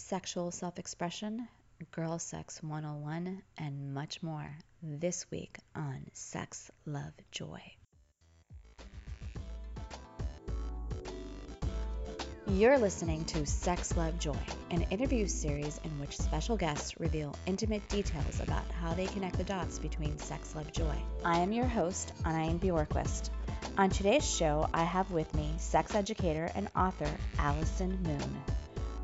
sexual self expression, girl sex 101, and much more this week on Sex, Love, Joy. You're listening to Sex, Love, Joy, an interview series in which special guests reveal intimate details about how they connect the dots between sex, love, joy. I am your host, Anaine Bjorkquist. On today's show, I have with me sex educator and author Allison Moon.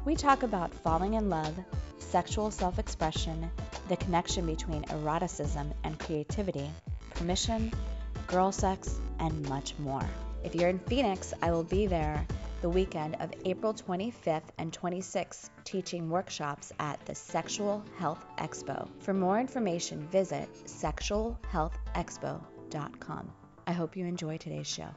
We talk about falling in love, sexual self expression, the connection between eroticism and creativity, permission, girl sex, and much more. If you're in Phoenix, I will be there the weekend of April 25th and 26th teaching workshops at the Sexual Health Expo. For more information, visit sexualhealthexpo.com. I hope you enjoy today's show.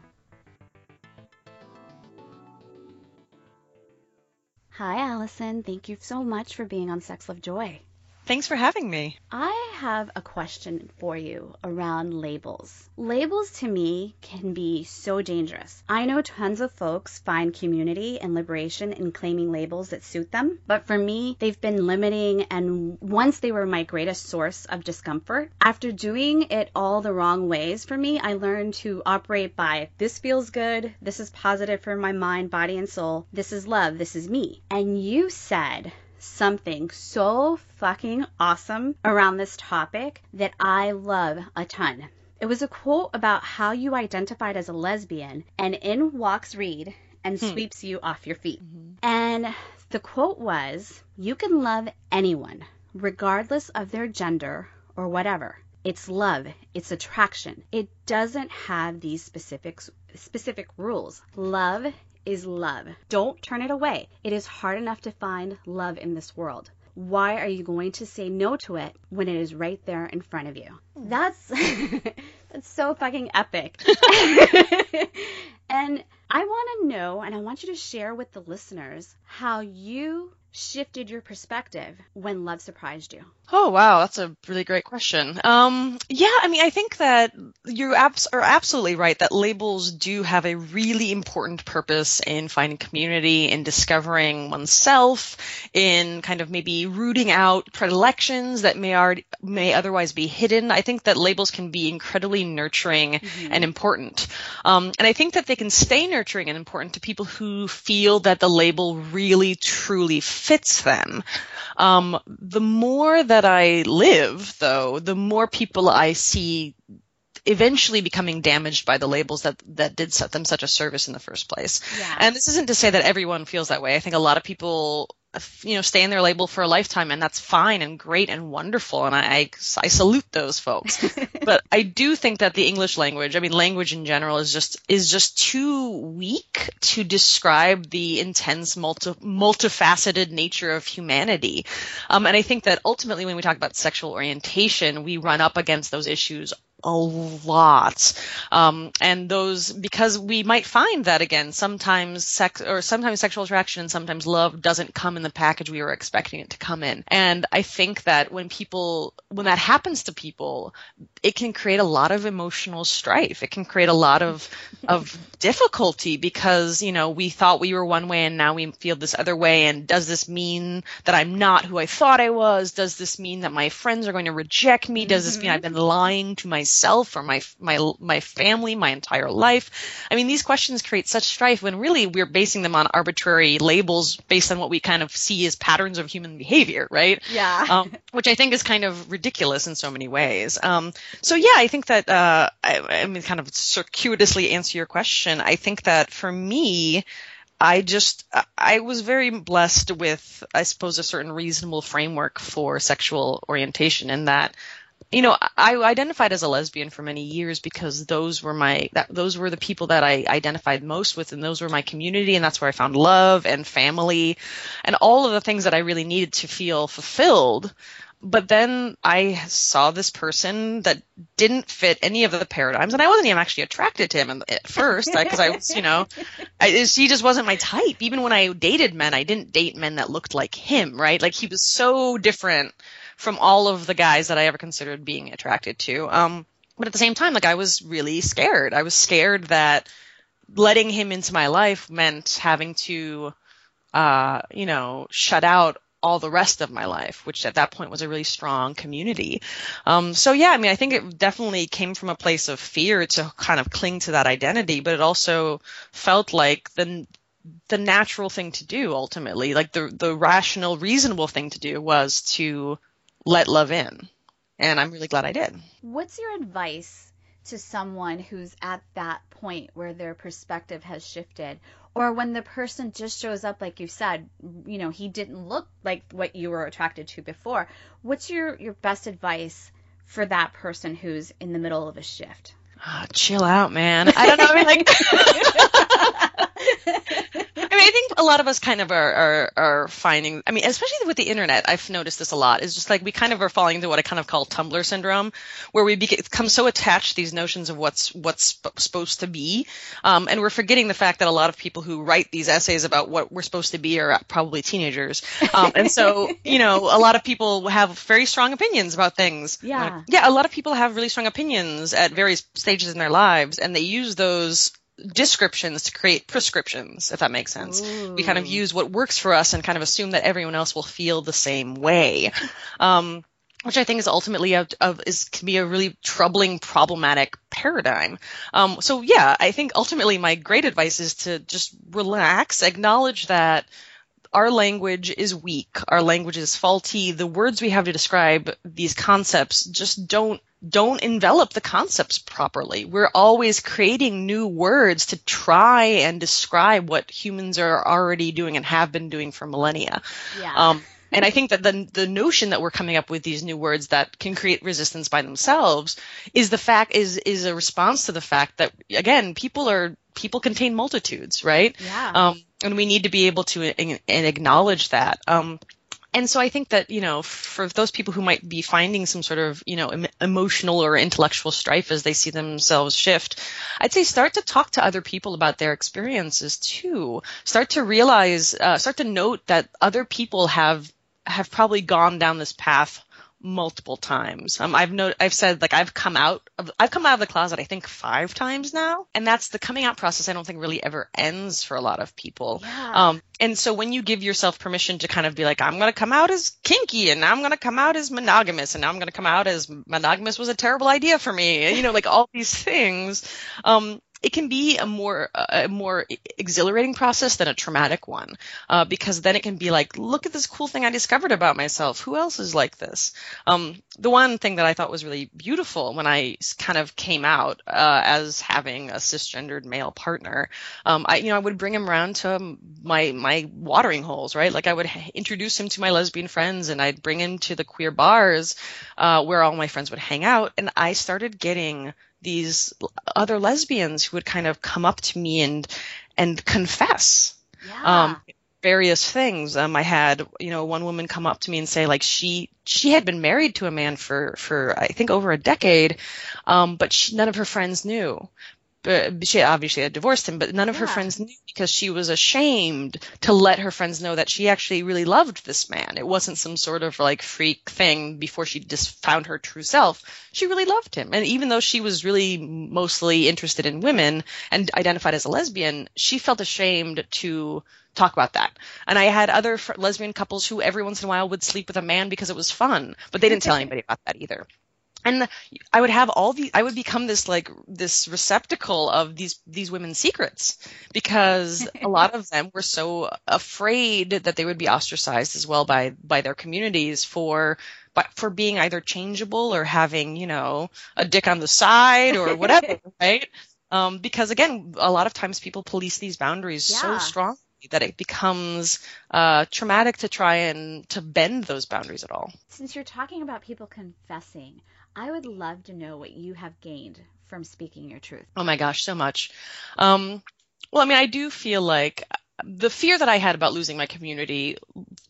Hi, Allison. Thank you so much for being on Sex Love Joy. Thanks for having me. I have a question for you around labels. Labels to me can be so dangerous. I know tons of folks find community and liberation in claiming labels that suit them, but for me, they've been limiting and once they were my greatest source of discomfort. After doing it all the wrong ways for me, I learned to operate by this feels good, this is positive for my mind, body, and soul, this is love, this is me. And you said, something so fucking awesome around this topic that I love a ton. It was a quote about how you identified as a lesbian, and in walks Reed and hmm. sweeps you off your feet. Mm-hmm. And the quote was You can love anyone, regardless of their gender or whatever. It's love, it's attraction. It doesn't have these specific specific rules. Love is love. Don't turn it away. It is hard enough to find love in this world. Why are you going to say no to it when it is right there in front of you? That's that's so fucking epic. and I want to know and I want you to share with the listeners how you shifted your perspective when love surprised you? Oh wow, that's a really great question. Um, yeah, I mean, I think that you abs- are absolutely right that labels do have a really important purpose in finding community, in discovering oneself, in kind of maybe rooting out predilections that may already, may otherwise be hidden. I think that labels can be incredibly nurturing mm-hmm. and important, um, and I think that they can stay nurturing and important to people who feel that the label really truly fits them. Um, the more that I live, though, the more people I see eventually becoming damaged by the labels that that did set them such a service in the first place. Yeah. And this isn't to say that everyone feels that way. I think a lot of people you know, stay in their label for a lifetime and that's fine and great and wonderful. And I, I, I salute those folks. but I do think that the English language, I mean, language in general is just, is just too weak to describe the intense, multi, multifaceted nature of humanity. Um, and I think that ultimately when we talk about sexual orientation, we run up against those issues a lot. Um, and those, because we might find that again, sometimes sex or sometimes sexual attraction and sometimes love doesn't come in the package we were expecting it to come in. And I think that when people, when that happens to people, it can create a lot of emotional strife. It can create a lot of, of difficulty because, you know, we thought we were one way and now we feel this other way. And does this mean that I'm not who I thought I was? Does this mean that my friends are going to reject me? Does this mean I've been lying to myself? Myself or my my my family my entire life? I mean, these questions create such strife when really we're basing them on arbitrary labels based on what we kind of see as patterns of human behavior, right? Yeah. Um, which I think is kind of ridiculous in so many ways. Um, so yeah, I think that uh, I, I mean, kind of circuitously answer your question. I think that for me. I just I was very blessed with I suppose a certain reasonable framework for sexual orientation in that you know, I identified as a lesbian for many years because those were my that, those were the people that I identified most with, and those were my community, and that's where I found love and family, and all of the things that I really needed to feel fulfilled. But then I saw this person that didn't fit any of the paradigms, and I wasn't even actually attracted to him at first because I was, you know, I, he just wasn't my type. Even when I dated men, I didn't date men that looked like him, right? Like he was so different from all of the guys that I ever considered being attracted to. Um, but at the same time, like I was really scared. I was scared that letting him into my life meant having to, uh, you know, shut out all the rest of my life, which at that point was a really strong community. Um, so yeah, I mean, I think it definitely came from a place of fear to kind of cling to that identity, but it also felt like the the natural thing to do ultimately, like the the rational, reasonable thing to do was to let love in. And I'm really glad I did. What's your advice to someone who's at that point where their perspective has shifted or when the person just shows up like you said you know he didn't look like what you were attracted to before what's your your best advice for that person who's in the middle of a shift oh, chill out man i don't know I mean, like I mean, I think a lot of us kind of are, are, are finding. I mean, especially with the internet, I've noticed this a lot. Is just like we kind of are falling into what I kind of call Tumblr syndrome, where we become so attached to these notions of what's what's supposed to be, um, and we're forgetting the fact that a lot of people who write these essays about what we're supposed to be are probably teenagers, um, and so you know, a lot of people have very strong opinions about things. Yeah, yeah, a lot of people have really strong opinions at various stages in their lives, and they use those descriptions to create prescriptions, if that makes sense. Ooh. We kind of use what works for us and kind of assume that everyone else will feel the same way. Um, which I think is ultimately a, a, is can be a really troubling, problematic paradigm. Um, so yeah, I think ultimately my great advice is to just relax, acknowledge that our language is weak, our language is faulty. The words we have to describe these concepts just don't don't envelop the concepts properly. We're always creating new words to try and describe what humans are already doing and have been doing for millennia. Yeah. Um, and I think that the the notion that we're coming up with these new words that can create resistance by themselves is the fact is is a response to the fact that again people are people contain multitudes, right? Yeah. Um, and we need to be able to and acknowledge that. Um, and so I think that, you know, for those people who might be finding some sort of, you know, em- emotional or intellectual strife as they see themselves shift, I'd say start to talk to other people about their experiences too. Start to realize, uh, start to note that other people have, have probably gone down this path multiple times. Um, I've no, I've said like I've come out of, I've come out of the closet I think five times now, and that's the coming out process. I don't think really ever ends for a lot of people. Yeah. Um, and so when you give yourself permission to kind of be like, I'm going to come out as kinky, and now I'm going to come out as monogamous, and now I'm going to come out as monogamous was a terrible idea for me, you know, like all these things. Um, it can be a more a more exhilarating process than a traumatic one uh, because then it can be like look at this cool thing i discovered about myself. Who else is like this? Um, the one thing that i thought was really beautiful when i kind of came out uh, as having a cisgendered male partner um, i you know i would bring him around to my my watering holes right? Like i would introduce him to my lesbian friends and i'd bring him to the queer bars uh, where all my friends would hang out. And i started getting these other lesbians who would kind of come up to me and and confess yeah. um, various things. Um, I had you know one woman come up to me and say like she she had been married to a man for for I think over a decade, um, but she, none of her friends knew Uh, she obviously had divorced him, but none of yeah. her friends knew because she was ashamed to let her friends know that she actually really loved this man. It wasn't some sort of like freak thing before she just found her true self. She really loved him. And even though she was really mostly interested in women and identified as a lesbian, she felt ashamed to talk about that. And I had other fr- lesbian couples who every once in a while would sleep with a man because it was fun, but they didn't tell anybody about that either and I would have all the I would become this like this receptacle of these these women's secrets because a lot of them were so afraid that they would be ostracized as well by by their communities for for being either changeable or having you know a dick on the side or whatever right um, because again a lot of times people police these boundaries yeah. so strongly that it becomes uh, traumatic to try and to bend those boundaries at all. Since you're talking about people confessing, I would love to know what you have gained from speaking your truth. Oh my gosh, so much. Um, well, I mean, I do feel like the fear that I had about losing my community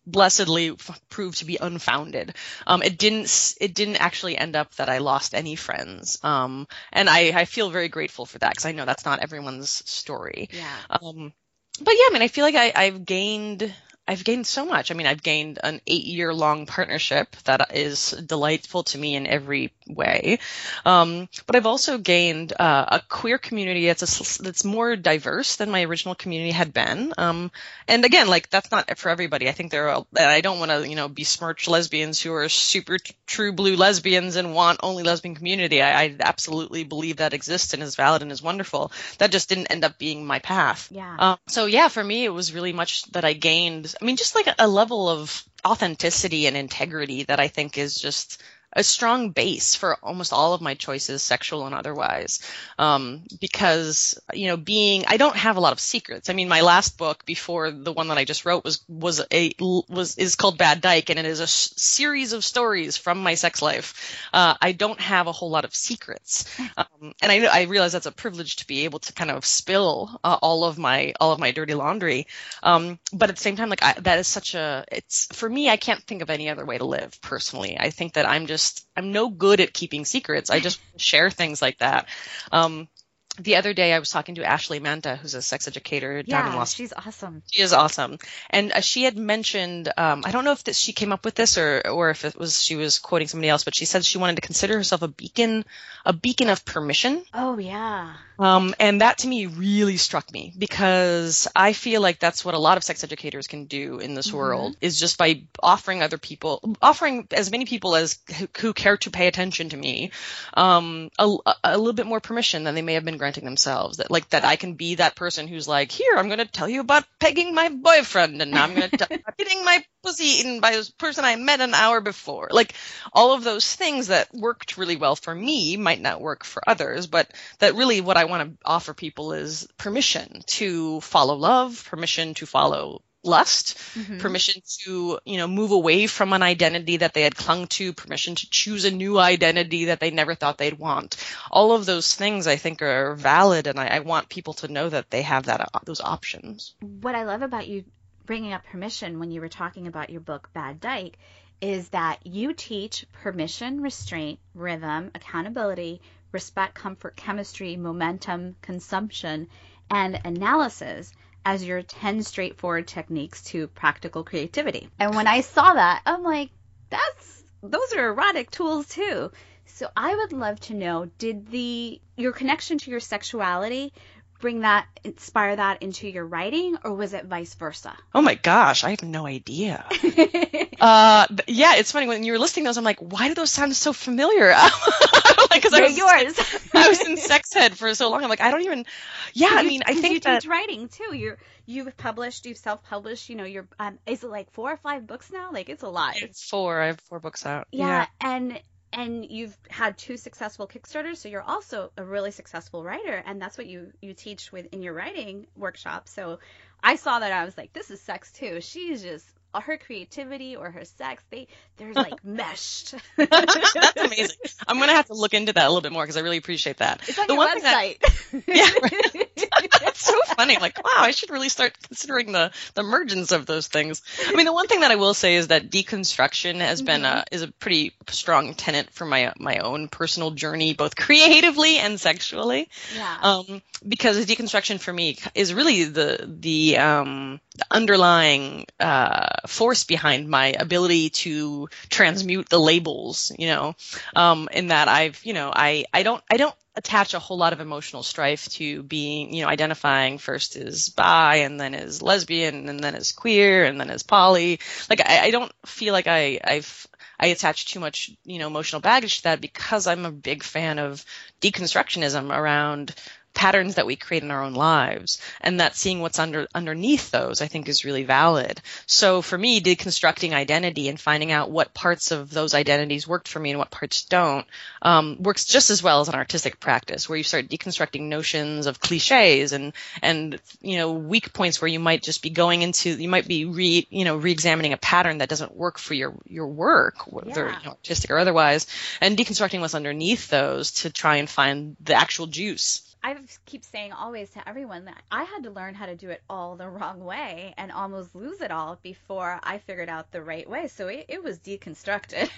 blessedly f- proved to be unfounded. Um, it didn't, it didn't actually end up that I lost any friends. Um, and I, I feel very grateful for that because I know that's not everyone's story. Yeah. Um, but yeah, I mean, I feel like I, I've gained I've gained so much. I mean, I've gained an eight year long partnership that is delightful to me in every way. Um, but I've also gained uh, a queer community that's a, that's more diverse than my original community had been. Um, and again, like that's not for everybody. I think there are, and I don't want to, you know, besmirch lesbians who are super t- true blue lesbians and want only lesbian community. I, I, absolutely believe that exists and is valid and is wonderful. That just didn't end up being my path. Yeah. Um, so yeah, for me, it was really much that I gained. I mean, just like a, level of authenticity and integrity that I think is just a strong base for almost all of my choices, sexual and otherwise. Um, because, you know, being, I don't have a lot of secrets. I mean, my last book before the one that I just wrote was, was a, was, is called Bad Dyke and it is a sh- series of stories from my sex life. Uh, I don't have a whole lot of secrets. Um, and I, I realize that's a privilege to be able to kind of spill uh, all of my, all of my dirty laundry. Um, but at the same time, like I, that is such a, it's, for me, I can't think of any other way to live personally. I think that I'm just just I'm no good at keeping secrets. I just share things like that. Um, the other day I was talking to Ashley Manta, who's a sex educator yeah, down in Los. she's awesome. She is awesome, and uh, she had mentioned. Um, I don't know if this, she came up with this or or if it was she was quoting somebody else, but she said she wanted to consider herself a beacon, a beacon of permission. Oh yeah. Um, and that to me really struck me because I feel like that's what a lot of sex educators can do in this mm-hmm. world is just by offering other people, offering as many people as who care to pay attention to me, um, a, a little bit more permission than they may have been granting themselves. That like that I can be that person who's like, here, I'm going to tell you about pegging my boyfriend, and I'm going to tell getting my pussy eaten by a person I met an hour before. Like all of those things that worked really well for me might not work for others, but that really what I want to offer people is permission to follow love, permission to follow lust, mm-hmm. permission to, you know, move away from an identity that they had clung to, permission to choose a new identity that they never thought they'd want. All of those things I think are valid and I, I want people to know that they have that, uh, those options. What I love about you bringing up permission when you were talking about your book Bad Dyke is that you teach permission, restraint, rhythm, accountability, respect, comfort, chemistry, momentum, consumption, and analysis as your 10 straightforward techniques to practical creativity. And when I saw that, I'm like, that's those are erotic tools too. So I would love to know did the your connection to your sexuality bring that inspire that into your writing or was it vice versa oh my gosh i have no idea uh yeah it's funny when you were listing those i'm like why do those sound so familiar like because i was yours i was in sex ed for so long. I'm like i don't even yeah i mean i think you that teach writing too. You're you've published you've self-published you know you're um, is it like four or five books now? Like it's a lot. It's four i have four books out. Yeah, yeah. and and you've had two successful kickstarters so you're also a really successful writer and that's what you you teach with in your writing workshop. So i saw that i was like this is sex too. She's just her creativity or her sex they they're like meshed. That's amazing. I'm gonna have to look into that a little bit more because i really appreciate that. It's on the your one website that, yeah that's so funny. Like wow i should really start considering the the emergence of those things. I mean the one thing that i will say is that deconstruction has mm-hmm. been a is a pretty strong tenet for my my own personal journey both creatively and sexually. Yeah. Um because deconstruction for me is really the the um the underlying uh, force behind my ability to transmute the labels, you know, um, in that I've, you know, I, I don't, I don't attach a whole lot of emotional strife to being, you know, identifying first as bi and then as lesbian and then as queer and then as poly. Like, I, I don't feel like I, I've, I attach too much, you know, emotional baggage to that because I'm a big fan of deconstructionism around patterns that we create in our own lives and that seeing what's under underneath those I think is really valid. So for me, deconstructing identity and finding out what parts of those identities worked for me and what parts don't um, works just as well as an artistic practice where you start deconstructing notions of cliches and and you know weak points where you might just be going into you might be re you know re-examining a pattern that doesn't work for your your work whether yeah. you know, artistic or otherwise and deconstructing what's underneath those to try and find the actual juice. I keep saying always to everyone that I had to learn how to do it all the wrong way and almost lose it all before I figured out the right way. So it, it was deconstructed.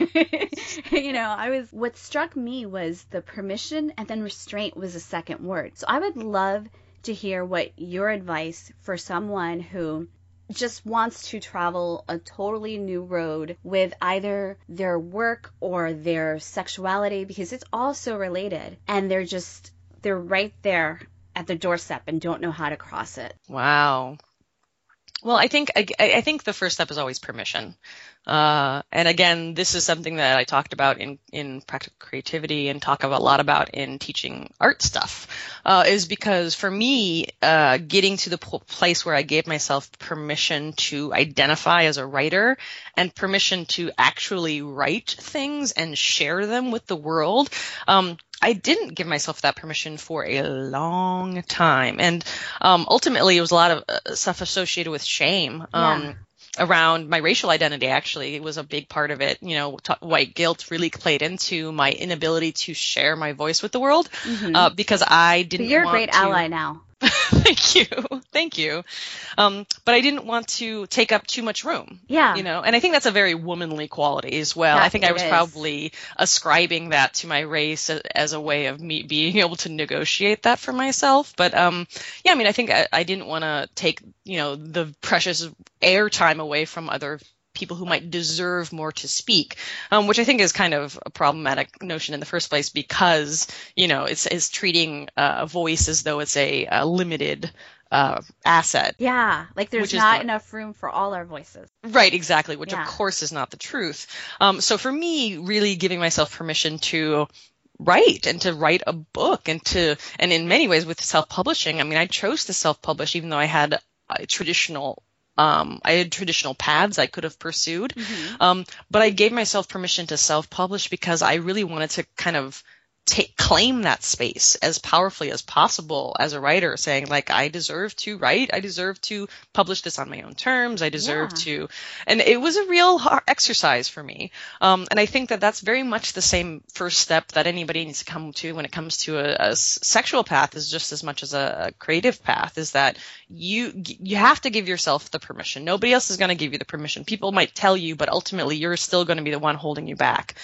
you know, I was, what struck me was the permission and then restraint was a second word. So I would love to hear what your advice for someone who just wants to travel a totally new road with either their work or their sexuality because it's all so related and they're just they're right there at the doorstep and don't know how to cross it. Wow. Well, I think I, I, think the first step is always permission. Uh, and again, this is something that I talked about in in practical creativity and talk a lot about in teaching art stuff. Uh, is because for me, uh, getting to the place where I gave myself permission to identify as a writer and permission to actually write things and share them with the world. Um, I didn't give myself that permission for a long time. And um, ultimately, it was a lot of uh, stuff associated with shame. Um, yeah. Around my racial identity, actually, it was a big part of it. You know, t- white guilt really played into my inability to share my voice with the world mm-hmm. uh, because I didn't. But you're a great to... ally now. Thank you. Thank you. Um, but I didn't want to take up too much room. Yeah. You know, and I think that's a very womanly quality as well. That I think I was is. probably ascribing that to my race as, as, a way of me being able to negotiate that for myself. But, um, yeah, I mean, I think I, I didn't want to take, you know, the precious airtime away from other people who might deserve more to speak, um, which I think is kind of a problematic notion in the first place because you know it's, it's treating uh, a voice as though it's a, a limited uh, asset. Yeah, like there's not the, enough room for all our voices. Right, exactly, which yeah. of course is not the truth. Um, so for me, really giving myself permission to write and to write a book and to and in many ways with self-publishing i mean i chose to self-publish even though i had a traditional um, I had traditional paths I could have pursued, mm-hmm. um, but I gave myself permission to self-publish because I really wanted to kind of take claim that space as powerfully as possible as a writer saying like i deserve to write. I deserve to publish this on my own terms. I deserve yeah. to and it was a real exercise for me. Um, and i think that that's very much the same first step that anybody needs to come to when it comes to a, a sexual path is just as much as a, a creative path is that you you have to give yourself the permission. Nobody else is going to give you the permission. People might tell you but ultimately you're still going to be the one holding you back.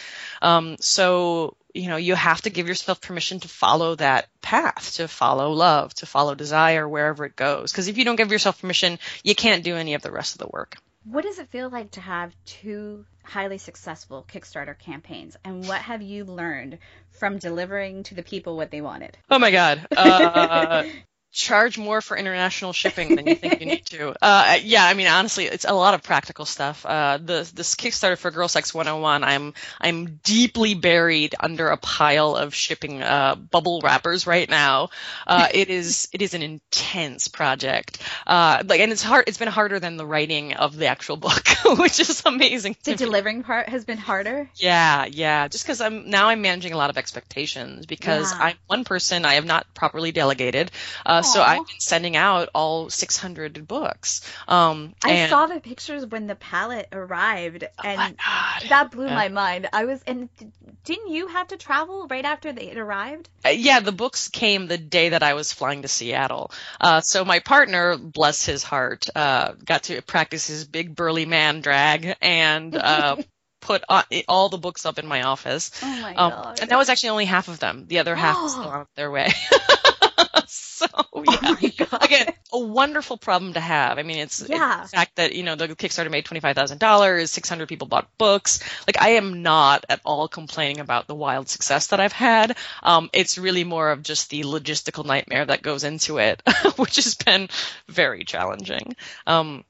Um, so you know, you have to give yourself permission to follow that path, to follow love, to follow desire wherever it goes. Because if you don't give yourself permission, you can't do any of the rest of the work. What does it feel like to have two highly successful Kickstarter campaigns? And what have you learned from delivering to the people what they wanted? Oh my God. Uh, charge more for international shipping than you think you need to. Uh, yeah, I mean, honestly, it's a lot of practical stuff. Uh, the this Kickstarter for Girl Sex 101, I'm I'm deeply buried under a pile of shipping uh, bubble wrappers right now. Uh, it is it is an intense project. Uh, like, and it's hard. It's been harder than the writing of the actual book, which is amazing. The delivering part has been harder. Yeah, yeah. Just because I'm now I'm managing a lot of expectations because yeah. I'm one person. I have not properly delegated. So I've been sending out all 600 books. Um, I and, saw the pictures when the pallet arrived, oh and oh that blew my mind. I was, and didn't you have to travel right after it arrived? Uh, yeah, the books came the day that I was flying to Seattle. Uh, so my partner, bless his heart, uh, got to practice his big burly man drag and. Uh, put all the books up in my office. Oh my um, god! And that was actually only half of them. The other half is still on their way. so oh yeah, oh again, a wonderful problem to have. I mean, it's, yeah. the fact that you know the Kickstarter made twenty five thousand dollars, six hundred people bought books. Like I am not at all complaining about the wild success that I've had. Um, it's really more of just the logistical nightmare that goes into it, which has been very challenging. Um,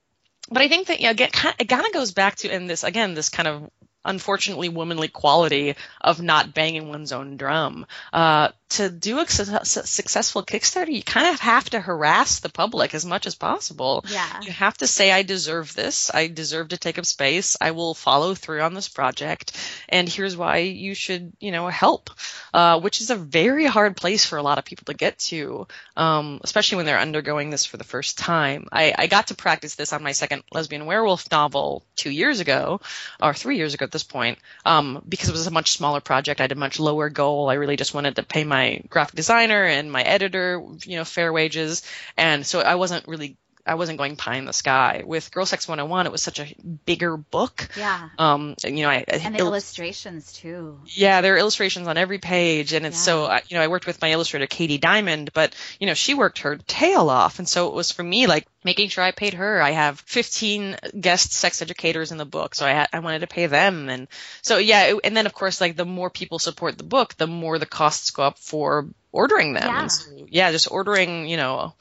but I think that yeah, it kind of goes back to in this again this kind of unfortunately womanly quality of not banging one's own drum. Uh, to do a su- successful Kickstarter, you kind of have to harass the public as much as possible. Yeah. You have to say, I deserve this. I deserve to take up space. I will follow through on this project. And here's why you should, you know, help, uh, which is a very hard place for a lot of people to get to, um, especially when they're undergoing this for the first time. I, I got to practice this on my second lesbian werewolf novel two years ago, or three years ago at this point, um, because it was a much smaller project. I had a much lower goal. I really just wanted to pay my my graphic designer and my editor, you know, fair wages. And so I wasn't really I wasn't going pie in the sky. With Girl Sex 101, it was such a bigger book. Yeah. Um, you know, I, and the il- illustrations too. Yeah, there are illustrations on every page, and it's yeah. so you know, I worked with my illustrator KD Diamond, but you know, she worked her tail off, and so it was for me like making sure I paid her. I have 15 guest sex educators in the book, so I I wanted to pay them, and so yeah, it, and then of course like the more people support the book, the more the costs go up for ordering them. Yeah. So, yeah, just ordering, you know,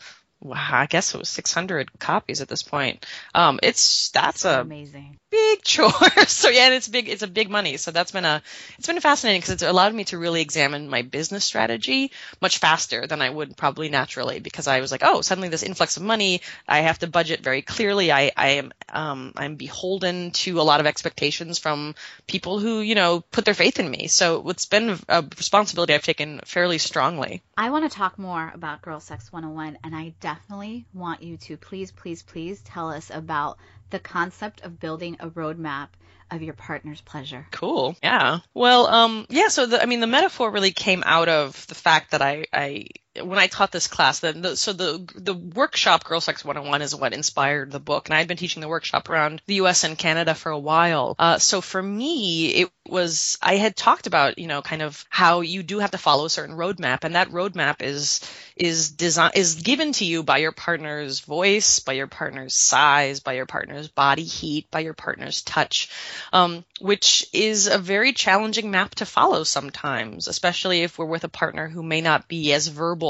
I guess it was 600 copies at this point. Um, it's that's, that's a amazing big chore. so yeah, and it's big. It's a big money. So that's been a it's been fascinating because it's allowed me to really examine my business strategy much faster than I would probably naturally because I was like, oh, suddenly this influx of money. I have to budget very clearly. I I am um I'm beholden to a lot of expectations from people who you know put their faith in me. So it's been a responsibility I've taken fairly strongly. I want to talk more about Girl Sex 101, and I definitely want you to please, please, please tell us about the concept of building a roadmap of your partner's pleasure. Cool. Yeah. Well, um, yeah. So the, I mean, the metaphor really came out of the fact that I, I when I taught this class, the, so the the workshop Girl Sex 101 is what inspired the book, and I had been teaching the workshop around the U.S. and Canada for a while. Uh, so for me, it was I had talked about you know kind of how you do have to follow a certain roadmap, and that roadmap is is design is given to you by your partner's voice, by your partner's size, by your partner's body heat, by your partner's touch, um, which is a very challenging map to follow sometimes, especially if we're with a partner who may not be as verbal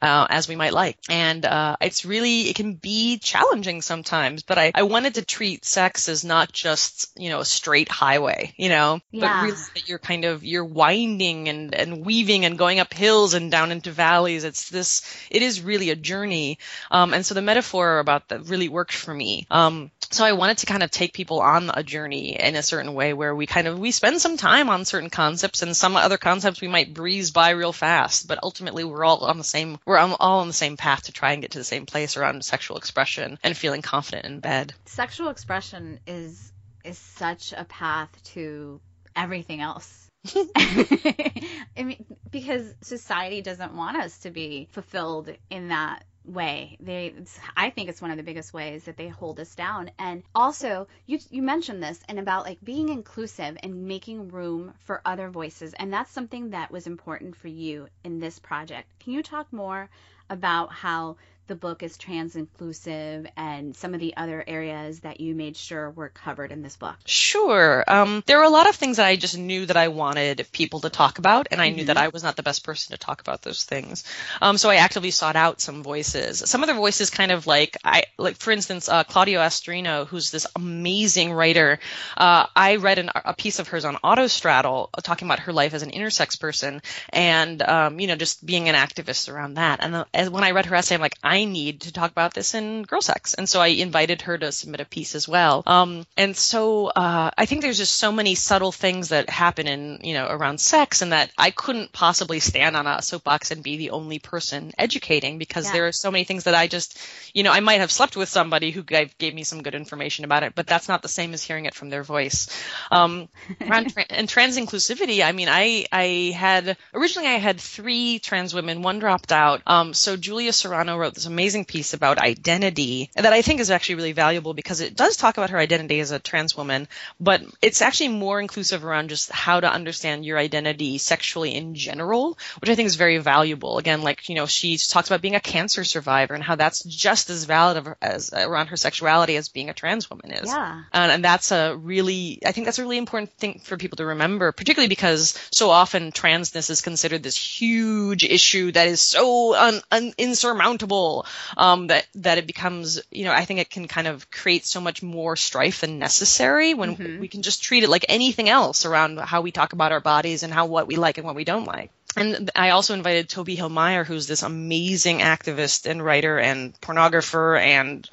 uh, as we might like. And uh, it's really it can be challenging sometimes. But I, I wanted to treat sex as not just you know a straight highway, you know, yeah. but really that you're kind of you're winding and and weaving and going up hills and down into valleys. It's this it is really a journey um, and so the metaphor about that really worked for me um, so I wanted to kind of take people on a journey in a certain way where we kind of we spend some time on certain concepts and some other concepts we might breeze by real fast but ultimately we're all on the same we're all on the same path to try and get to the same place around sexual expression and feeling confident in bed. Sexual expression is is such a path to everything else. I mean, because society doesn't want us to be fulfilled in that way. They, I think it's one of the biggest ways that they hold us down. And also, you you mentioned this and about like being inclusive and making room for other voices, and that's something that was important for you in this project. Can you talk more about how the book is trans inclusive and some of the other areas that you made sure were covered in this book? Sure. Um, there were a lot of things that I just knew that I wanted people to talk about, and I mm-hmm. knew that mm-hmm. I was not the best person to talk about those things. Um, so I actively sought out some voices. Some of the voices kind of like I like, for instance, uh, Claudia Astorino, who's this amazing writer. Uh, I read an, a piece of hers on Autostraddle uh, talking about her life as an intersex person, and um, you know, just being an activist around that. And the, when I read her essay, I'm like, I I need to talk about this in girl sex. And so I invited her to submit a piece as well. Um, and so uh, I think there's just so many subtle things that happen in, you know, around sex and that I couldn't possibly stand on a soapbox and be the only person educating because yeah. there are so many things that I just, you know, I might have slept with somebody who gave, gave me some good information about it, but that's not the same as hearing it from their voice. Um, around tra- and trans inclusivity, I mean, I, I had, originally I had three trans women, one dropped out. Um, so Julia Serano wrote this amazing piece about identity that I think is actually really valuable because it does talk about her identity as a trans woman, but it's actually more inclusive around just how to understand your identity sexually in general, which I think is very valuable. Again, like, you know, she talks about being a cancer survivor and how that's just as valid as around her sexuality as being a trans woman is. Yeah. And, and that's a really, I think that's a really important thing for people to remember, particularly because so often transness is considered this huge issue that is so un, un, insurmountable um, that that it becomes you know I think it can kind of create so much more strife than necessary when mm-hmm. we can just treat it like anything else around how we talk about our bodies and how what we like and what we don't like. And I also invited Tobi Hill-Meyer, who's this amazing activist and writer and pornographer and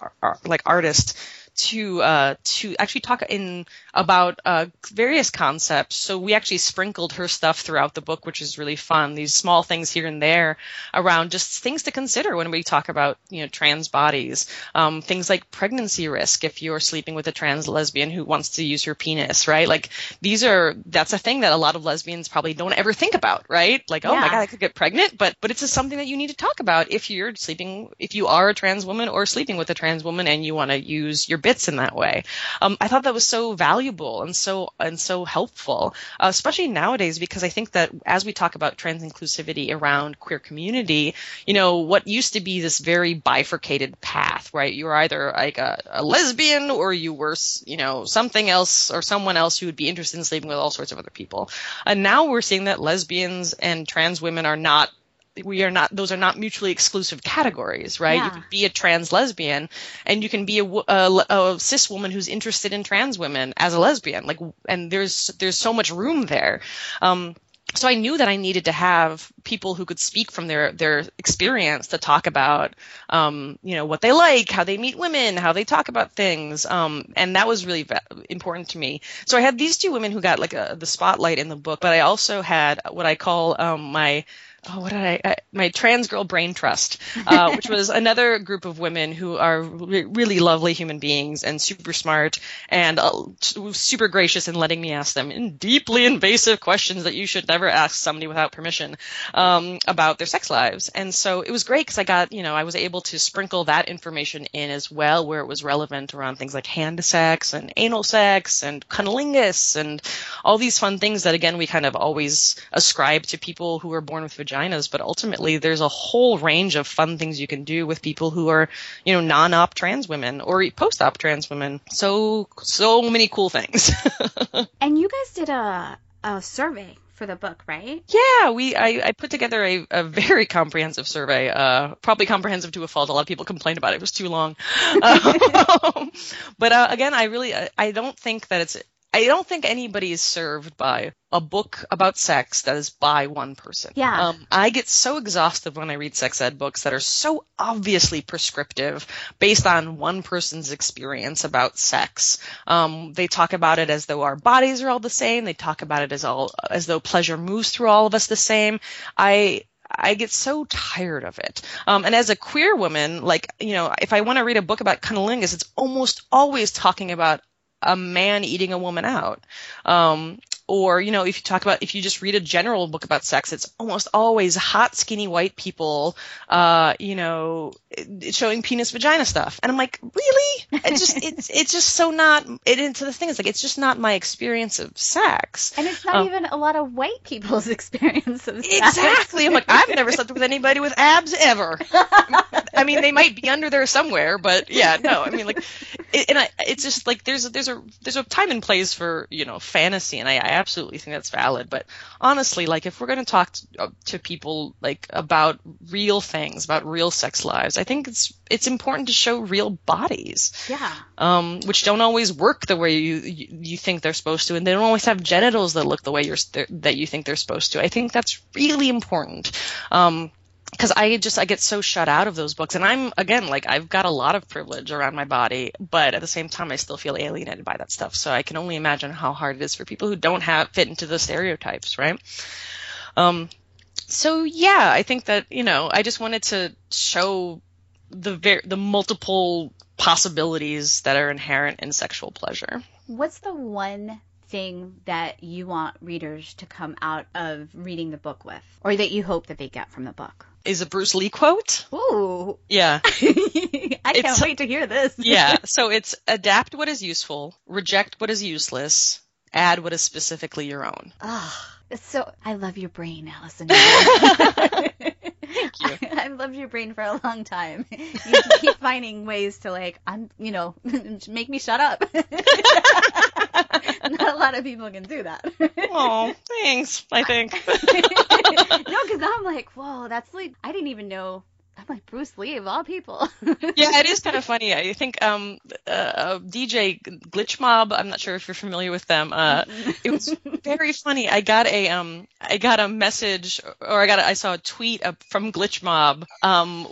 like artist to uh, to actually talk in about uh, various concepts. So we actually sprinkled her stuff throughout the book, which is really fun. These small things here and there around just things to consider when we talk about you know trans bodies. Um, things like pregnancy risk if you're sleeping with a trans lesbian who wants to use her penis, right? Like these are that's a thing that a lot of lesbians probably don't ever think about, right? Like oh my god, I could get pregnant, but but it's just something that you need to talk about if you're sleeping if you are a trans woman or sleeping with a trans woman and you want to use your bits in that way. Um, I thought that was so valuable and so and so helpful, uh, especially nowadays because I think that as we talk about trans inclusivity around queer community, you know, what used to be this very bifurcated path, right? You were either like a, a lesbian or you were, you know, something else or someone else who would be interested in sleeping with all sorts of other people. And now we're seeing that lesbians and trans women are not we are not those are not mutually exclusive categories right yeah. you can be a trans lesbian and you can be a, a, a, cis woman who's interested in trans women as a lesbian like and there's there's so much room there um, so I knew that I needed to have people who could speak from their their experience to talk about, um, you know, what they like, how they meet women, how they talk about things, um, and that was really important to me. So I had these two women who got like a, the spotlight in the book, but I also had what I call um, my oh, what did I, I, my trans girl brain trust, uh, which was another group of women who are re- really lovely human beings and super smart and uh, super gracious in letting me ask them in deeply invasive questions that you should never ask somebody without permission um, about their sex lives. And so it was great because I got, you know, I was able to sprinkle that information in as well where it was relevant around things like hand sex and anal sex and cunnilingus and all these fun things that again we kind of always ascribe to people who are born with vaginas vaginas, but ultimately there's a whole range of fun things you can do with people who are, you know, non-op trans women or post-op trans women. So, so many cool things. and you guys did a, a survey for the book, right? Yeah, we I, I put together a, a very comprehensive survey. Uh, probably comprehensive to a fault. A lot of people complained about it. It was too long. Um, but uh, again, I really I don't think that it's I don't think anybody is served by a book about sex that is by one person. Yeah. Um, I get so exhausted when I read sex ed books that are so obviously prescriptive based on one person's experience about sex. Um, they talk about it as though our bodies are all the same. They talk about it as all as though pleasure moves through all of us the same. I I get so tired of it. Um, and as a queer woman, like, you know, if I want to read a book about cunnilingus, it's almost always talking about a man eating a woman out. Um, or, you know, if you talk about, if you just read a general book about sex, it's almost always hot, skinny white people, uh, you know, showing penis vagina stuff. And I'm like, really? It's just, it's, it's just so not, it, into the thing is like, it's just not my experience of sex. And it's not um, even a lot of white people's experience of sex. Exactly. I'm like, I've never slept with anybody with abs ever. I mean, they might be under there somewhere, but yeah, no, I mean, like, it, and I, it's just like, there's a, there's a, there's a time and place for, you know, fantasy. And I, I absolutely think that's valid. But honestly, like if we're going to talk to, uh, to people like about real things, about real sex lives, I think it's it's important to show real bodies. Yeah. Um, which don't always work the way you, you, you think they're supposed to, and they don't always have genitals that look the way you're that you think they're supposed to. I think that's really important. Um, because I just I get so shut out of those books, and I'm again like I've got a lot of privilege around my body, but at the same time I still feel alienated by that stuff. So I can only imagine how hard it is for people who don't have fit into the stereotypes, right? Um, so yeah, I think that you know I just wanted to show the ver- the multiple possibilities that are inherent in sexual pleasure. What's the one thing that you want readers to come out of reading the book with, or that you hope that they get from the book? is a Bruce Lee quote. Ooh. Yeah. I can't wait to hear this. yeah. So it's adapt what is useful, reject what is useless, add what is specifically your own. Ah, oh, so I love your brain, Allison. Thank you. I, have loved your brain for a long time. You keep finding ways to like, I'm, you know, make me shut up. Not a lot of people can do that. Oh, thanks. I think. no, because I'm like, whoa, that's like, I didn't even know I'm like Bruce Lee of all people. yeah, it is kind of funny. I think um, uh, DJ Glitch Mob. I'm not sure if you're familiar with them. Uh, it was very funny. I got a um, I got a message, or I got a, I saw a tweet from Glitch Mob um,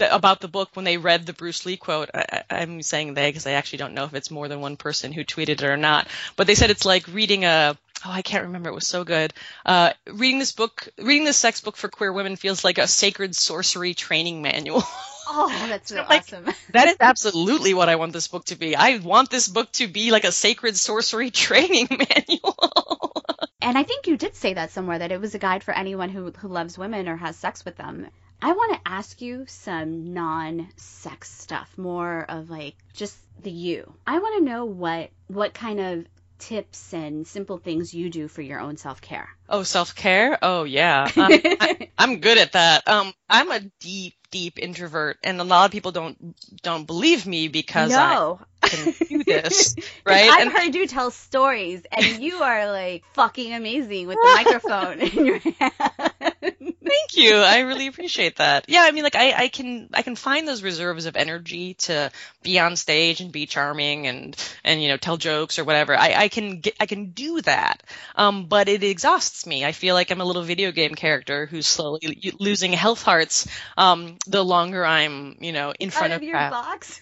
about the book when they read the Bruce Lee quote. I, I'm saying they because I actually don't know if it's more than one person who tweeted it or not. But they said it's like reading a oh, I can't remember. It was so good. Uh, reading this book, reading this sex book for queer women feels like a sacred sorcery training manual. Oh, that's so like, awesome. that is absolutely what I want this book to be. I want this book to be like a sacred sorcery training manual. and I think you did say that somewhere that it was a guide for anyone who, who loves women or has sex with them. I want to ask you some non sex stuff, more of like just the you. I want to know what what kind of tips and simple things you do for your own self care? Oh, self care? Oh, yeah. Um, I, am good at that. Um, I'm a deep, deep introvert, and a lot of people don't don't believe me because no. I can do this, right? I've and, heard you tell stories, and you are like fucking amazing with the microphone in your hand. Thank you. I really appreciate that. Yeah, I mean, like I, I can I can find those reserves of energy to be on stage and be charming and and you know tell jokes or whatever. I, I can get I can do that. Um, but it exhausts me. I feel like I'm a little video game character who's slowly losing health hearts. Um, the longer I'm you know in front of, of your box.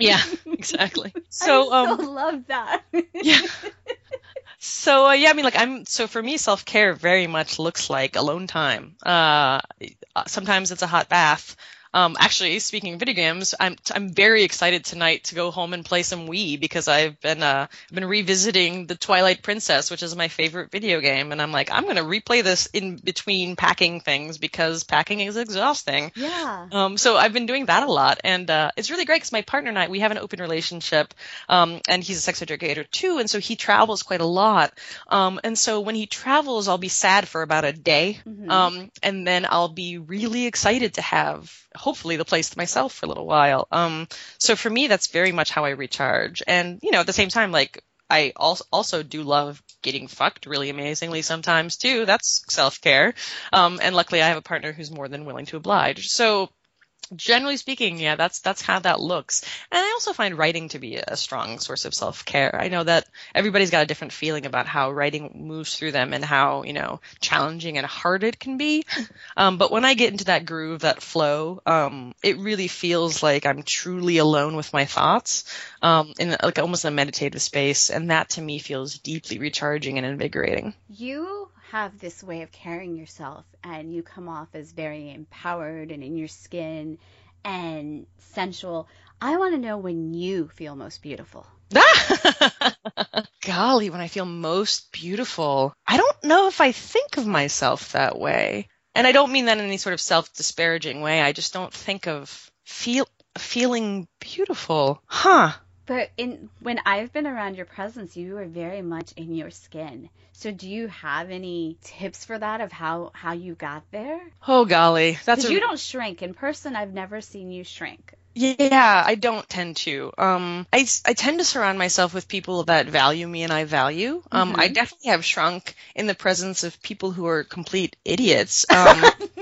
yeah, exactly. So I um, love that. yeah. So uh, yeah, I mean, like I'm so for me, self care very much looks like alone time. Uh, sometimes it's a hot bath. Um, actually, speaking of video games, I'm I'm very excited tonight to go home and play some Wii because I've been uh been revisiting the Twilight Princess, which is my favorite video game, and I'm like I'm gonna replay this in between packing things because packing is exhausting. Yeah. Um, so I've been doing that a lot, and uh, it's really great because my partner and I we have an open relationship, um, and he's a sex educator too, and so he travels quite a lot, um, and so when he travels, I'll be sad for about a day, mm-hmm. um, and then I'll be really excited to have hopefully the place to myself for a little while. Um, so for me, that's very much how I recharge. And, you know, at the same time, like, I also, also do love getting fucked really amazingly sometimes too. That's self care. Um, and luckily I have a partner who's more than willing to oblige. So generally speaking, yeah, that's that's how that looks. And I also find writing to be a strong source of self care. I know that everybody's got a different feeling about how writing moves through them and how you know challenging and hard it can be. Um, but when I get into that groove, that flow, um, it really feels like I'm truly alone with my thoughts, um, in like almost a meditative space, and that to me feels deeply recharging and invigorating. You have this way of carrying yourself and you come off as very empowered and in your skin and sensual. I want to know when you feel most beautiful. Golly, when I feel most beautiful. I don't know if I think of myself that way. And I don't mean that in any sort of self disparaging way. I just don't think of feel feeling beautiful. Huh. But in when I've been around your presence, you are very much in your skin. So do you have any tips for that of how how you got there? Oh golly, that's a... you don't shrink in person. I've never seen you shrink. Yeah, I don't tend to. Um, I, I tend to surround myself with people that value me and I value. Um, mm-hmm. I definitely have shrunk in the presence of people who are complete idiots. Um,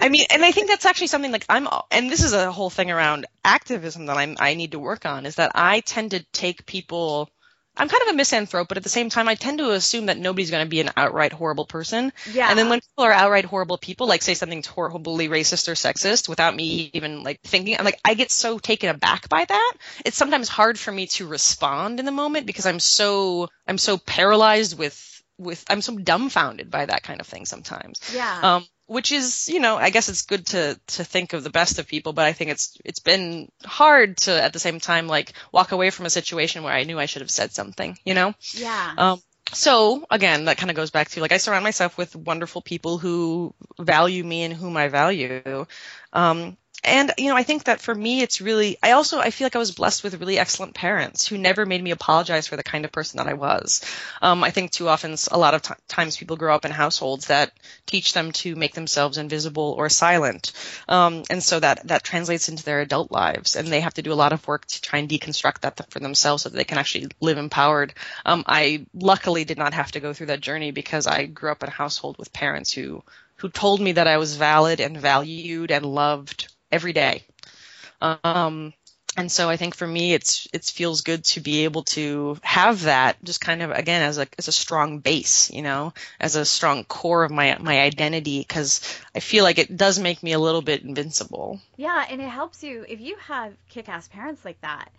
I mean, and I think that's actually something like I'm, and this is a whole thing around activism that I'm, I need to work on is that I tend to take people I'm kind of a misanthrope, but at the same time, I tend to assume that nobody's going to be an outright horrible person. Yeah. And then when people are outright horrible people, like say something horribly racist or sexist without me even like thinking, I'm like, I get so taken aback by that. It's sometimes hard for me to respond in the moment because I'm so, I'm so paralyzed with with I'm so dumbfounded by that kind of thing sometimes. Yeah. Um, which is, you know, I guess it's good to to think of the best of people, but I think it's it's been hard to at the same time like walk away from a situation where I knew I should have said something, you know? Yeah. Um so again, that kind of goes back to like I surround myself with wonderful people who value me and whom I value. Um, and you know i think that for me it's really i also i feel like i was blessed with really excellent parents who never made me apologize for the kind of person that i was. Um, i think too often a lot of t- times people grow up in households that teach them to make themselves invisible or silent. Um, and so that that translates into their adult lives and they have to do a lot of work to try and deconstruct that for themselves so that they can actually live empowered. Um, i luckily did not have to go through that journey because i grew up in a household with parents who who told me that i was valid and valued and loved every day. Um, and so I think for me, it's it feels good to be able to have that just kind of again as a as a strong base, you know, as a strong core of my my identity, because I feel like it does make me a little bit invincible. Yeah, and it helps you if you have kick-ass parents like that.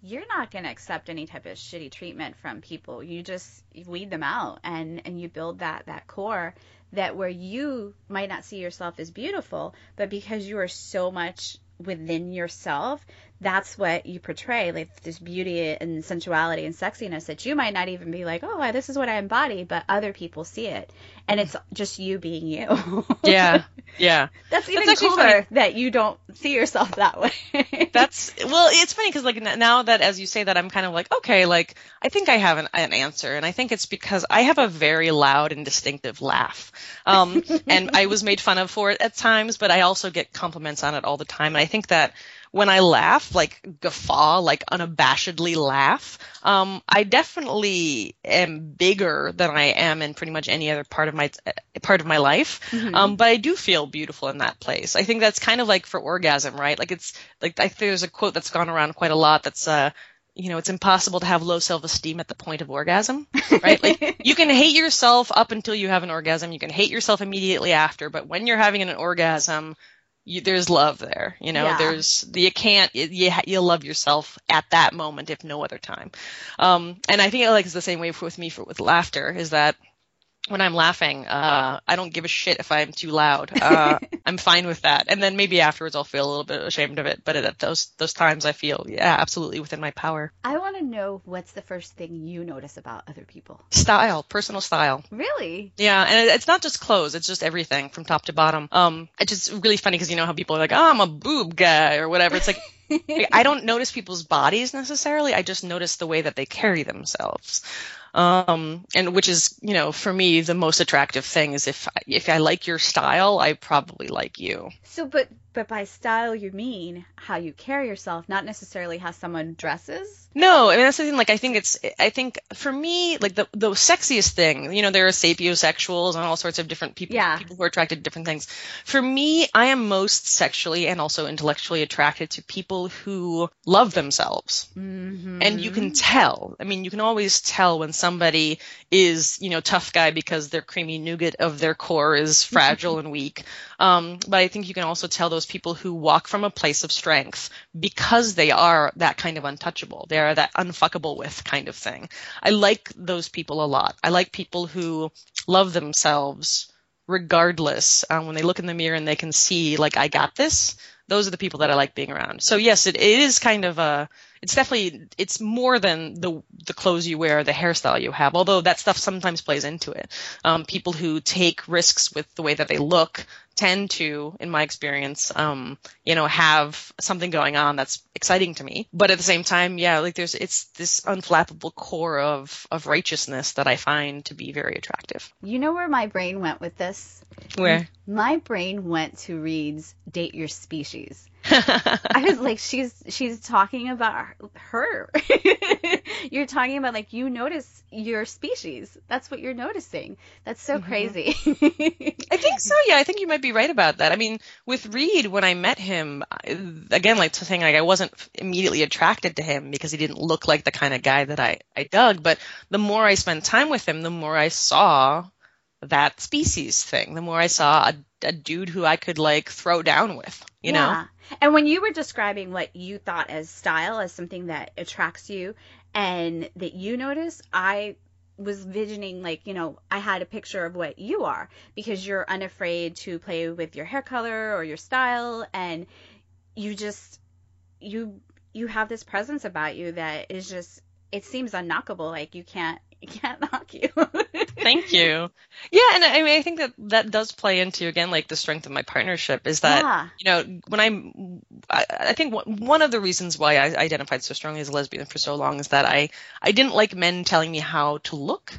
You're not going to accept any type of shitty treatment from people. You just weed them out, and and you build that that core that where you might not see yourself as beautiful, but because you are so much within yourself, that's what you portray, like this beauty and sensuality and sexiness that you might not even be like, oh, this is what I embody, but other people see it, and it's just you being you. yeah, yeah. That's even that's cooler funny. that you don't see yourself that way. that's well, it's funny because like now that as you say that, I'm kind of like, okay, like I think I have an, an answer, and I think it's because I have a very loud and distinctive laugh, um, and I was made fun of for it at times, but I also get compliments on it all the time, and I think that when I laugh, like guffaw, like unabashedly laugh, um, I definitely am bigger than I am in pretty much any other part of my part of my life. Mm-hmm. Um, but I do feel beautiful in that place. I think that's kind of like for orgasm, right? Like it's like I there's a quote that's gone around quite a lot. That's uh, you know, it's impossible to have low self-esteem at the point of orgasm, right? like you can hate yourself up until you have an orgasm. You can hate yourself immediately after, but when you're having an orgasm, you, there's love there. You know, yeah. there's you can't you you love yourself at that moment if no other time. Um, and I think like it's the same way with me for with laughter is that when I'm laughing, uh, I don't give a shit if I'm too loud. Uh, I'm fine with that. And then maybe afterwards I'll feel a little bit ashamed of it. But at those those times, I feel yeah, absolutely within my power. I want to know what's the first thing you notice about other people. Style, personal style. Really? Yeah, and it's not just clothes; it's just everything from top to bottom. Um, it's just really funny because you know how people are like, "Oh, I'm a boob guy" or whatever. It's like. I don't notice people's bodies necessarily. I just notice the way that they carry themselves um, and which is you know for me the most attractive thing is if if I like your style, I probably like you. So, but but by style, you mean how you carry yourself, not necessarily how someone dresses? No, I mean that's the thing. Like I think it's, I think for me, like the the sexiest thing, you know, there are sapiosexuals and all sorts of different people, yeah. people who are attracted to different things. For me, I am most sexually and also intellectually attracted to people who love themselves, mm-hmm. and you can tell. I mean, you can always tell when somebody is, you know, tough guy because their creamy nougat of their core is fragile and weak. Um, but I think you can also tell those people who walk from a place of strength because they are that kind of untouchable. They are that unfuckable with kind of thing. I like those people a lot. I like people who love themselves regardless. Um, when they look in the mirror and they can see, like, I got this. Those are the people that I like being around. So yes, it, it is kind of a, it's definitely, it's more than the, the clothes you wear, the hairstyle you have, although that stuff sometimes plays into it. Um, people who take risks with the way that they look, tend to, in my experience, um, you know, have something going on that's exciting to me. But at the same time, yeah, like there's it's this unflappable core of of righteousness that I find to be very attractive. You know where my brain went with this? Where? My brain went to Reid's date your species. I was like, she's she's talking about her. you're talking about like you notice your species. That's what you're noticing. That's so mm-hmm. crazy. I think so. Yeah, I think you might be right about that. I mean, with Reid, when I met him, again, like to saying like I wasn't immediately attracted to him because he didn't look like the kind of guy that I I dug. But the more I spent time with him, the more I saw that species thing. The more I saw a, a dude who I could like throw down with, you yeah. know. And when you were describing what you thought as style as something that attracts you and that you notice, I was visioning like, you know, I had a picture of what you are because you're unafraid to play with your hair color or your style and you just you you have this presence about you that is just it seems unknockable like you can't can't knock you. Thank you. Yeah, and I mean, I think that that does play into again like the strength of my partnership is that yeah. you know when I'm, I, I think one of the reasons why I identified so strongly as a lesbian for so long is that I I didn't like men telling me how to look,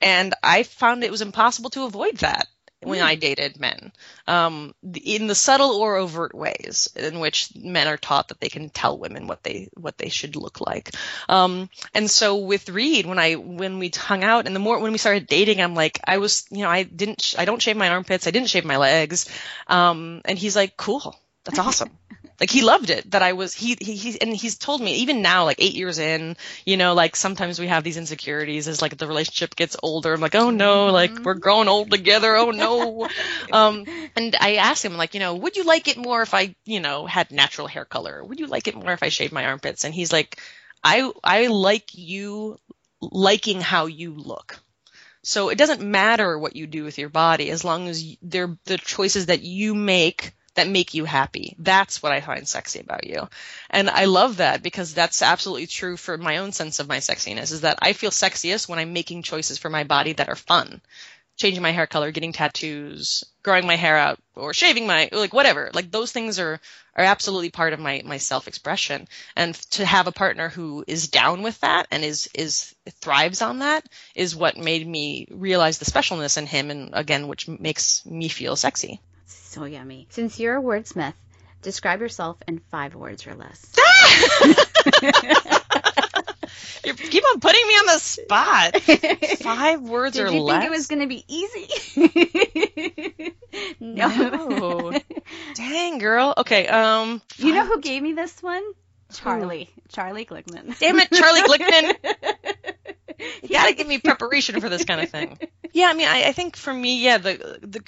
and I found it was impossible to avoid that when I dated men, um, in the subtle or overt ways in which men are taught that they can tell women what they what they should look like. Um, and so with Reid, when I when we hung out, and the more when we started dating, I'm like, I was, you know, I didn't, I don't shave my armpits, I didn't shave my legs, um, and he's like, cool, that's awesome. Like he loved it that I was he he, he and he's told me even now like 8 years in, you know, like sometimes we have these insecurities as like the relationship gets older. I'm like, "Oh no, like mm-hmm. we're growing old together. Oh no." um and I asked him like, you know, would you like it more if I, you know, had natural hair color? Would you like it more if I shaved my armpits? And he's like, "I I like you liking how you look." So it doesn't matter what you do with your body as long as they're the choices that you make that make you happy. That's what I find sexy about you. And I love that because that's absolutely true for my own sense of my sexiness is that I feel sexiest when I'm making choices for my body that are fun changing my hair color, getting tattoos, growing my hair out, or shaving my like whatever. Like those things are are absolutely part of my my self expression. And to have a partner who is down with that and is is thrives on that is what made me realize the specialness in him, and again, which makes me feel sexy. So yummy. Since you're a wordsmith, describe yourself in five words or less. You keep on putting me on the spot. Five words Did or you less. think it was going to be easy? no. no. Dang, girl. Okay. Um. You know who gave me this one? Charlie. Charlie Glickman. Damn it, Charlie Glickman. you gotta give me preparation for this kind of thing. Yeah, I mean, I, I think for me, yeah, the the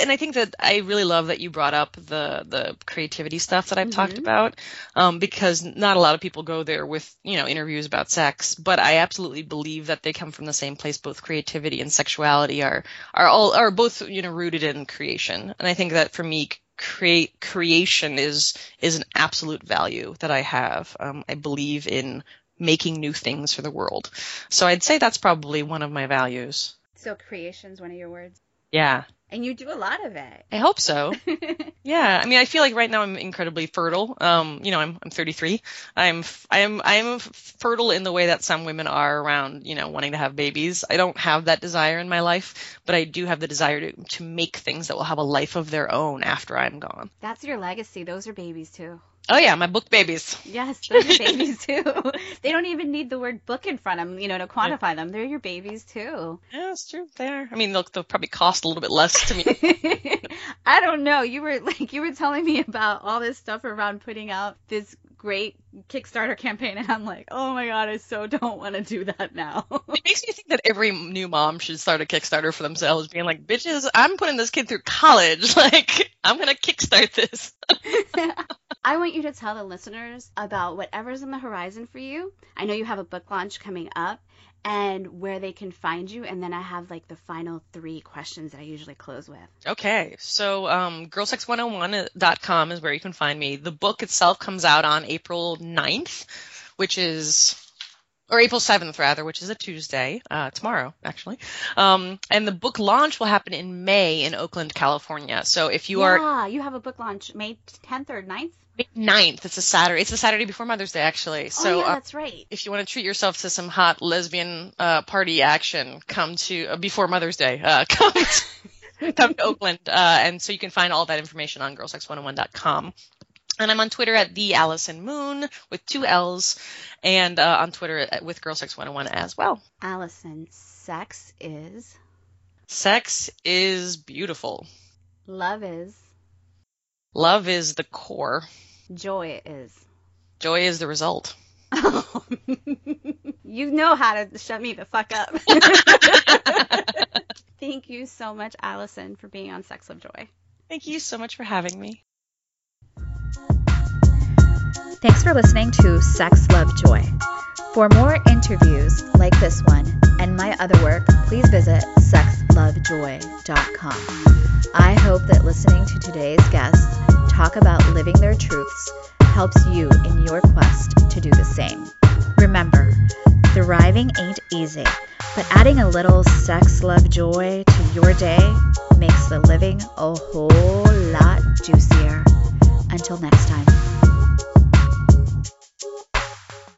and I think that I really love that you brought up the the creativity stuff that I've mm-hmm. talked about, um, because not a lot of people go there with you know interviews about sex, but I absolutely believe that they come from the same place. Both creativity and sexuality are are all are both you know rooted in creation, and I think that for me, create creation is is an absolute value that I have. Um, I believe in making new things for the world, so I'd say that's probably one of my values. So creation's one of your words. Yeah, and you do a lot of it. I hope so. yeah. I mean, I feel like right now I'm incredibly fertile. Um, you know, I'm I'm 33. I'm I'm I'm fertile in the way that some women are around, you know, wanting to have babies. I don't have that desire in my life, but I do have the desire to to make things that will have a life of their own after I'm gone. That's your legacy. Those are babies too. Oh yeah, my book babies. Yes, those are babies too. they don't even need the word book in front of them, you know, to quantify yeah. them. They're your babies too. Yeah, that's true. They are. I mean, they'll, they'll probably cost a little bit less to me. I don't know. You were like you were telling me about all this stuff around putting out this great Kickstarter campaign, and I'm like, oh my god, I so don't want to do that now. it makes me think that every new mom should start a Kickstarter for themselves, being like, bitches, I'm putting this kid through college. Like, I'm gonna kickstart this. I want you to tell the listeners about whatever's on the horizon for you. I know you have a book launch coming up and where they can find you. And then I have like the final three questions that I usually close with. Okay. So, um, girlsex101.com is where you can find me. The book itself comes out on April 9th, which is or April 7th rather, which is a Tuesday, uh, tomorrow actually. Um, and the book launch will happen in May in Oakland, California. So if you yeah, are, yeah, you have a book launch May 10th or 9th. May 9th. It's a Saturday. It's the Saturday before Mother's Day actually. So oh, yeah, that's right. Uh, if you want to treat yourself to some hot lesbian uh, party action, come to uh, before Mother's Day. Uh, come. To, come to Oakland, uh, and so you can find all that information on girlsex101.com. And I'm on Twitter at the Allison Moon with two L's, and uh, on Twitter at, with Girlsex101 as well. Allison, sex is. Sex is beautiful. Love is. Love is the core. Joy is. Joy is the result. you know how to shut me the fuck up. Thank you so much, Allison, for being on Sex Love Joy. Thank you so much for having me. Thanks for listening to Sex, Love, Joy. For more interviews like this one and my other work, please visit sexlovejoy.com. I hope that listening to today's guests talk about living their truths helps you in your quest to do the same. Remember, thriving ain't easy, but adding a little sex, love, joy to your day makes the living a whole lot juicier. Until next time.